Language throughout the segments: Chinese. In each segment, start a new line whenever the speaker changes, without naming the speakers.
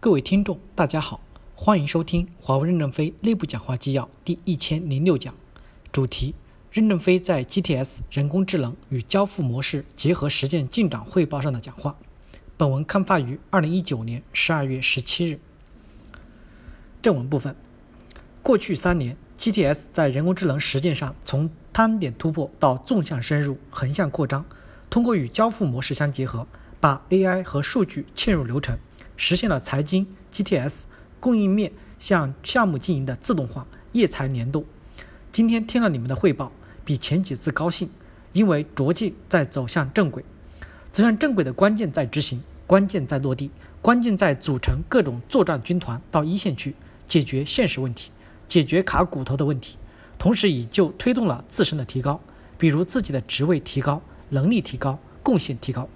各位听众，大家好，欢迎收听华为任正非内部讲话纪要第一千零六讲，主题：任正非在 GTS 人工智能与交付模式结合实践进展汇报上的讲话。本文刊发于二零一九年十二月十七日。正文部分：过去三年，GTS 在人工智能实践上从单点突破到纵向深入、横向扩张，通过与交付模式相结合。把 AI 和数据嵌入流程，实现了财经 GTS 供应面向项目经营的自动化、业财联动。今天听了你们的汇报，比前几次高兴，因为着劲在走向正轨。走向正轨的关键在执行，关键在落地，关键在组成各种作战军团到一线去解决现实问题，解决卡骨头的问题，同时也就推动了自身的提高，比如自己的职位提高、能力提高、贡献提高。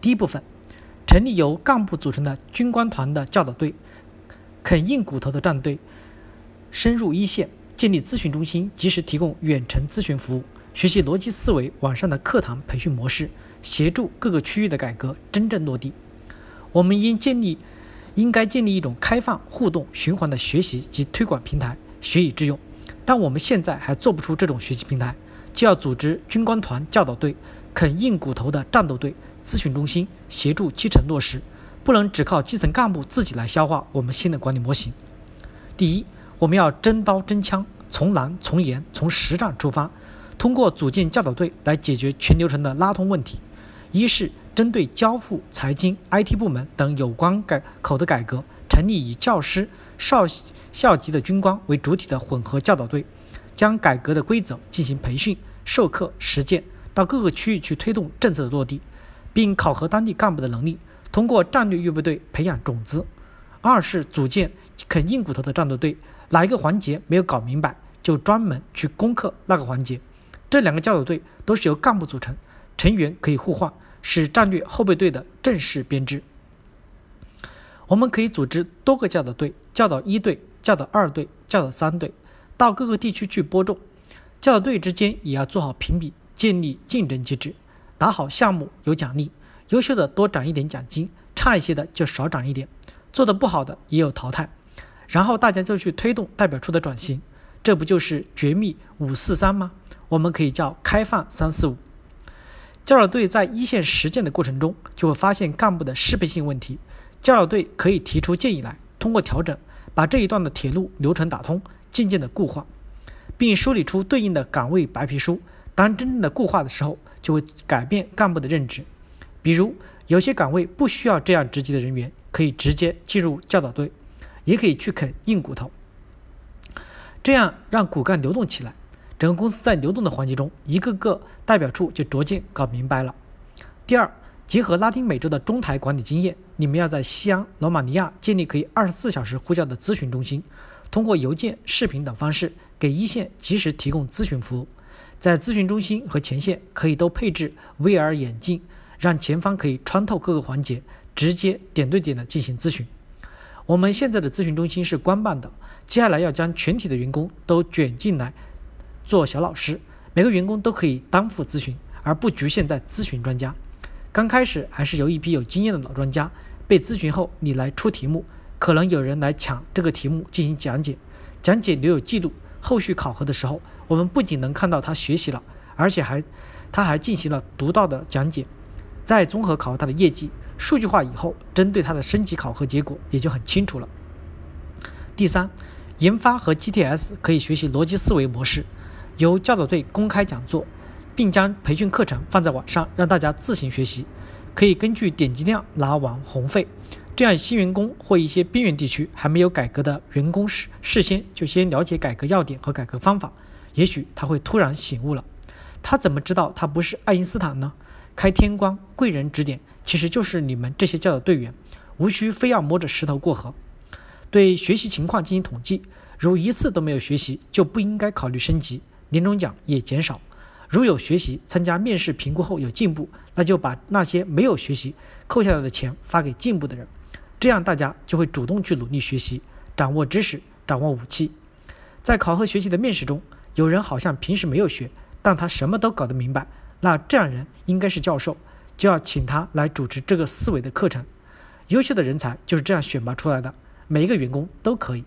第一部分，成立由干部组成的军官团的教导队，啃硬骨头的战队，深入一线，建立咨询中心，及时提供远程咨询服务，学习逻辑思维网上的课堂培训模式，协助各个区域的改革真正落地。我们应建立，应该建立一种开放、互动、循环的学习及推广平台，学以致用。但我们现在还做不出这种学习平台，就要组织军官团教导队，啃硬骨头的战斗队。咨询中心协助基层落实，不能只靠基层干部自己来消化我们新的管理模型。第一，我们要真刀真枪，从难从严从实战出发，通过组建教导队来解决全流程的拉通问题。一是针对交付、财经、IT 部门等有关改口的改革，成立以教师、少校级的军官为主体的混合教导队，将改革的规则进行培训、授课、实践，到各个区域去推动政策的落地。并考核当地干部的能力，通过战略预备队培养种子。二是组建啃硬骨头的战斗队，哪一个环节没有搞明白，就专门去攻克那个环节。这两个教导队都是由干部组成，成员可以互换，是战略后备队的正式编制。我们可以组织多个教导队，教导一队、教导二队、教导三队，到各个地区去播种。教导队之间也要做好评比，建立竞争机制。打好项目有奖励，优秀的多涨一点奖金，差一些的就少涨一点，做得不好的也有淘汰，然后大家就去推动代表处的转型，这不就是绝密五四三吗？我们可以叫开放三四五。教导队在一线实践的过程中，就会发现干部的适配性问题，教导队可以提出建议来，通过调整，把这一段的铁路流程打通，渐渐的固化，并梳理出对应的岗位白皮书。当真正的固化的时候，就会改变干部的认知。比如，有些岗位不需要这样职级的人员，可以直接进入教导队，也可以去啃硬骨头，这样让骨干流动起来。整个公司在流动的环节中，一个个代表处就逐渐搞明白了。第二，结合拉丁美洲的中台管理经验，你们要在西安、罗马尼亚建立可以二十四小时呼叫的咨询中心，通过邮件、视频等方式给一线及时提供咨询服务。在咨询中心和前线可以都配置 VR 眼镜，让前方可以穿透各个环节，直接点对点的进行咨询。我们现在的咨询中心是官办的，接下来要将全体的员工都卷进来做小老师，每个员工都可以担负咨询，而不局限在咨询专家。刚开始还是由一批有经验的老专家被咨询后，你来出题目，可能有人来抢这个题目进行讲解，讲解留有记录。后续考核的时候，我们不仅能看到他学习了，而且还他还进行了独到的讲解，在综合考核他的业绩，数据化以后，针对他的升级考核结果也就很清楚了。第三，研发和 GTS 可以学习逻辑思维模式，由教导队公开讲座，并将培训课程放在网上让大家自行学习，可以根据点击量拿网红费。这样，新员工或一些边缘地区还没有改革的员工事事先就先了解改革要点和改革方法，也许他会突然醒悟了。他怎么知道他不是爱因斯坦呢？开天光，贵人指点，其实就是你们这些教导队员，无需非要摸着石头过河。对学习情况进行统计，如一次都没有学习，就不应该考虑升级，年终奖也减少。如有学习，参加面试评估后有进步，那就把那些没有学习扣下来的钱发给进步的人。这样大家就会主动去努力学习，掌握知识，掌握武器。在考核学习的面试中，有人好像平时没有学，但他什么都搞得明白，那这样人应该是教授，就要请他来主持这个思维的课程。优秀的人才就是这样选拔出来的，每一个员工都可以。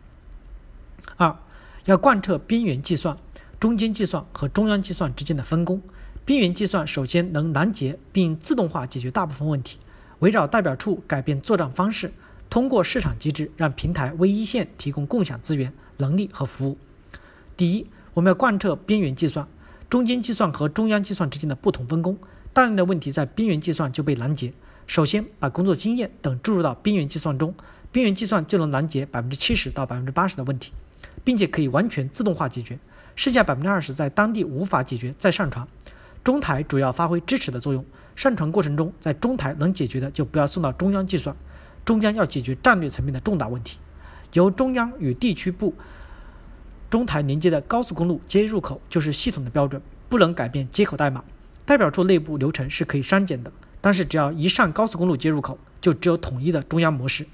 二，要贯彻边缘计算、中间计算和中央计算之间的分工。边缘计算首先能拦截并自动化解决大部分问题，围绕代表处改变作战方式，通过市场机制让平台为一线提供共享资源、能力和服务。第一，我们要贯彻边缘计算、中间计算和中央计算之间的不同分工。大量的问题在边缘计算就被拦截。首先，把工作经验等注入到边缘计算中，边缘计算就能拦截百分之七十到百分之八十的问题，并且可以完全自动化解决。剩下百分之二十在当地无法解决再上传。中台主要发挥支持的作用，上传过程中在中台能解决的就不要送到中央计算，中央要解决战略层面的重大问题。由中央与地区部中台连接的高速公路接入口就是系统的标准，不能改变接口代码。代表处内部流程是可以删减的，但是只要一上高速公路接入口，就只有统一的中央模式，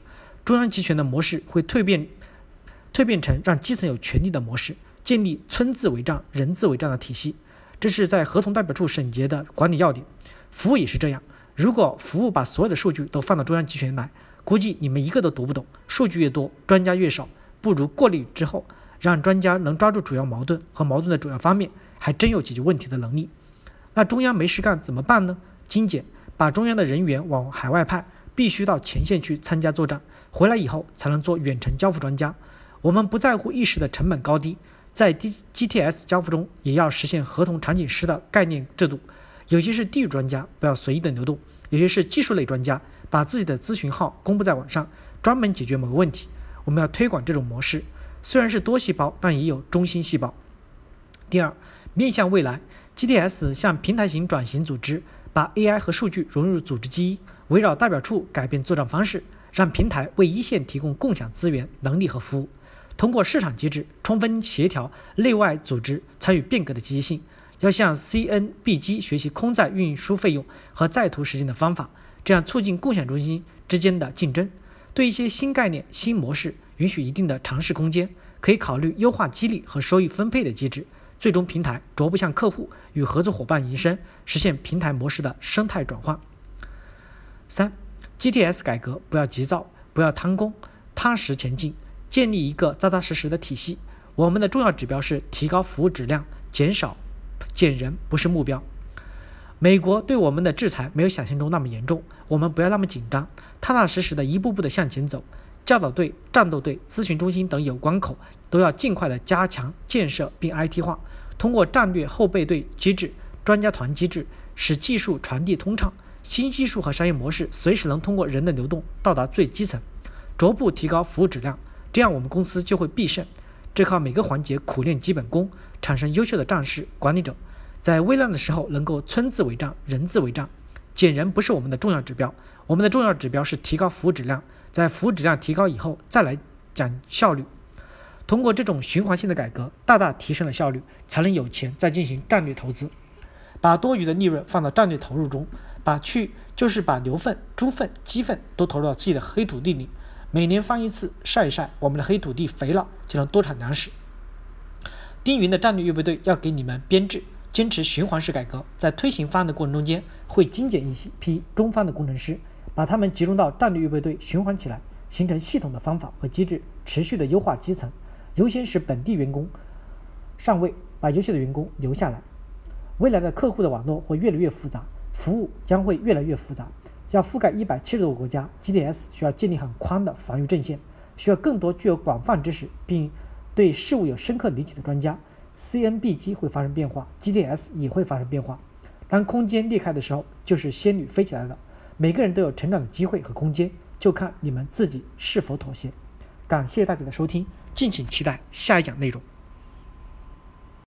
中央集权的模式会蜕变蜕变成让基层有权利的模式，建立村自为账、人自为账的体系。这是在合同代表处审结的管理要点，服务也是这样。如果服务把所有的数据都放到中央集权来，估计你们一个都读不懂。数据越多，专家越少，不如过滤之后，让专家能抓住主要矛盾和矛盾的主要方面，还真有解决问题的能力。那中央没事干怎么办呢？精简，把中央的人员往海外派，必须到前线去参加作战，回来以后才能做远程交付专家。我们不在乎一时的成本高低。在 D GTS 交付中，也要实现合同场景师的概念制度。有些是地域专家，不要随意的流动；有些是技术类专家，把自己的咨询号公布在网上，专门解决某个问题。我们要推广这种模式，虽然是多细胞，但也有中心细胞。第二，面向未来，GTS 向平台型转型组织，把 AI 和数据融入组织机，围绕代表处改变作战方式，让平台为一线提供共享资源、能力和服务。通过市场机制充分协调内外组织参与变革的积极性，要向 CNBG 学习空载运输费用和在途时间的方法，这样促进共享中心之间的竞争。对一些新概念、新模式，允许一定的尝试空间，可以考虑优化激励和收益分配的机制。最终，平台逐步向客户与合作伙伴延伸，实现平台模式的生态转换。三，GTS 改革不要急躁，不要贪功，踏实前进。建立一个扎扎实实的体系。我们的重要指标是提高服务质量，减少减人不是目标。美国对我们的制裁没有想象中那么严重，我们不要那么紧张，踏踏实实的一步步的向前走。教导队、战斗队、咨询中心等有关口都要尽快的加强建设并 IT 化，通过战略后备队机制、专家团机制，使技术传递通畅，新技术和商业模式随时能通过人的流动到达最基层，逐步提高服务质量。这样我们公司就会必胜，这靠每个环节苦练基本功，产生优秀的战士、管理者，在危难的时候能够村字为战、人字为战。减人不是我们的重要指标，我们的重要指标是提高服务质量。在服务质量提高以后，再来讲效率。通过这种循环性的改革，大大提升了效率，才能有钱再进行战略投资，把多余的利润放到战略投入中，把去就是把牛粪、猪粪、鸡粪都投入到自己的黑土地里。每年翻一次晒一晒，我们的黑土地肥了，就能多产粮食。丁云的战略预备队要给你们编制，坚持循环式改革，在推行方案的过程中间，会精简一批中方的工程师，把他们集中到战略预备队循环起来，形成系统的方法和机制，持续的优化基层，优先使本地员工上位，把优秀的员工留下来。未来的客户的网络会越来越复杂，服务将会越来越复杂。要覆盖一百七十多个国家，GDS 需要建立很宽的防御阵线，需要更多具有广泛知识并对事物有深刻理解的专家。CNBG 会发生变化，GDS 也会发生变化。当空间裂开的时候，就是仙女飞起来了。每个人都有成长的机会和空间，就看你们自己是否妥协。感谢大家的收听，敬请期待下一讲内容。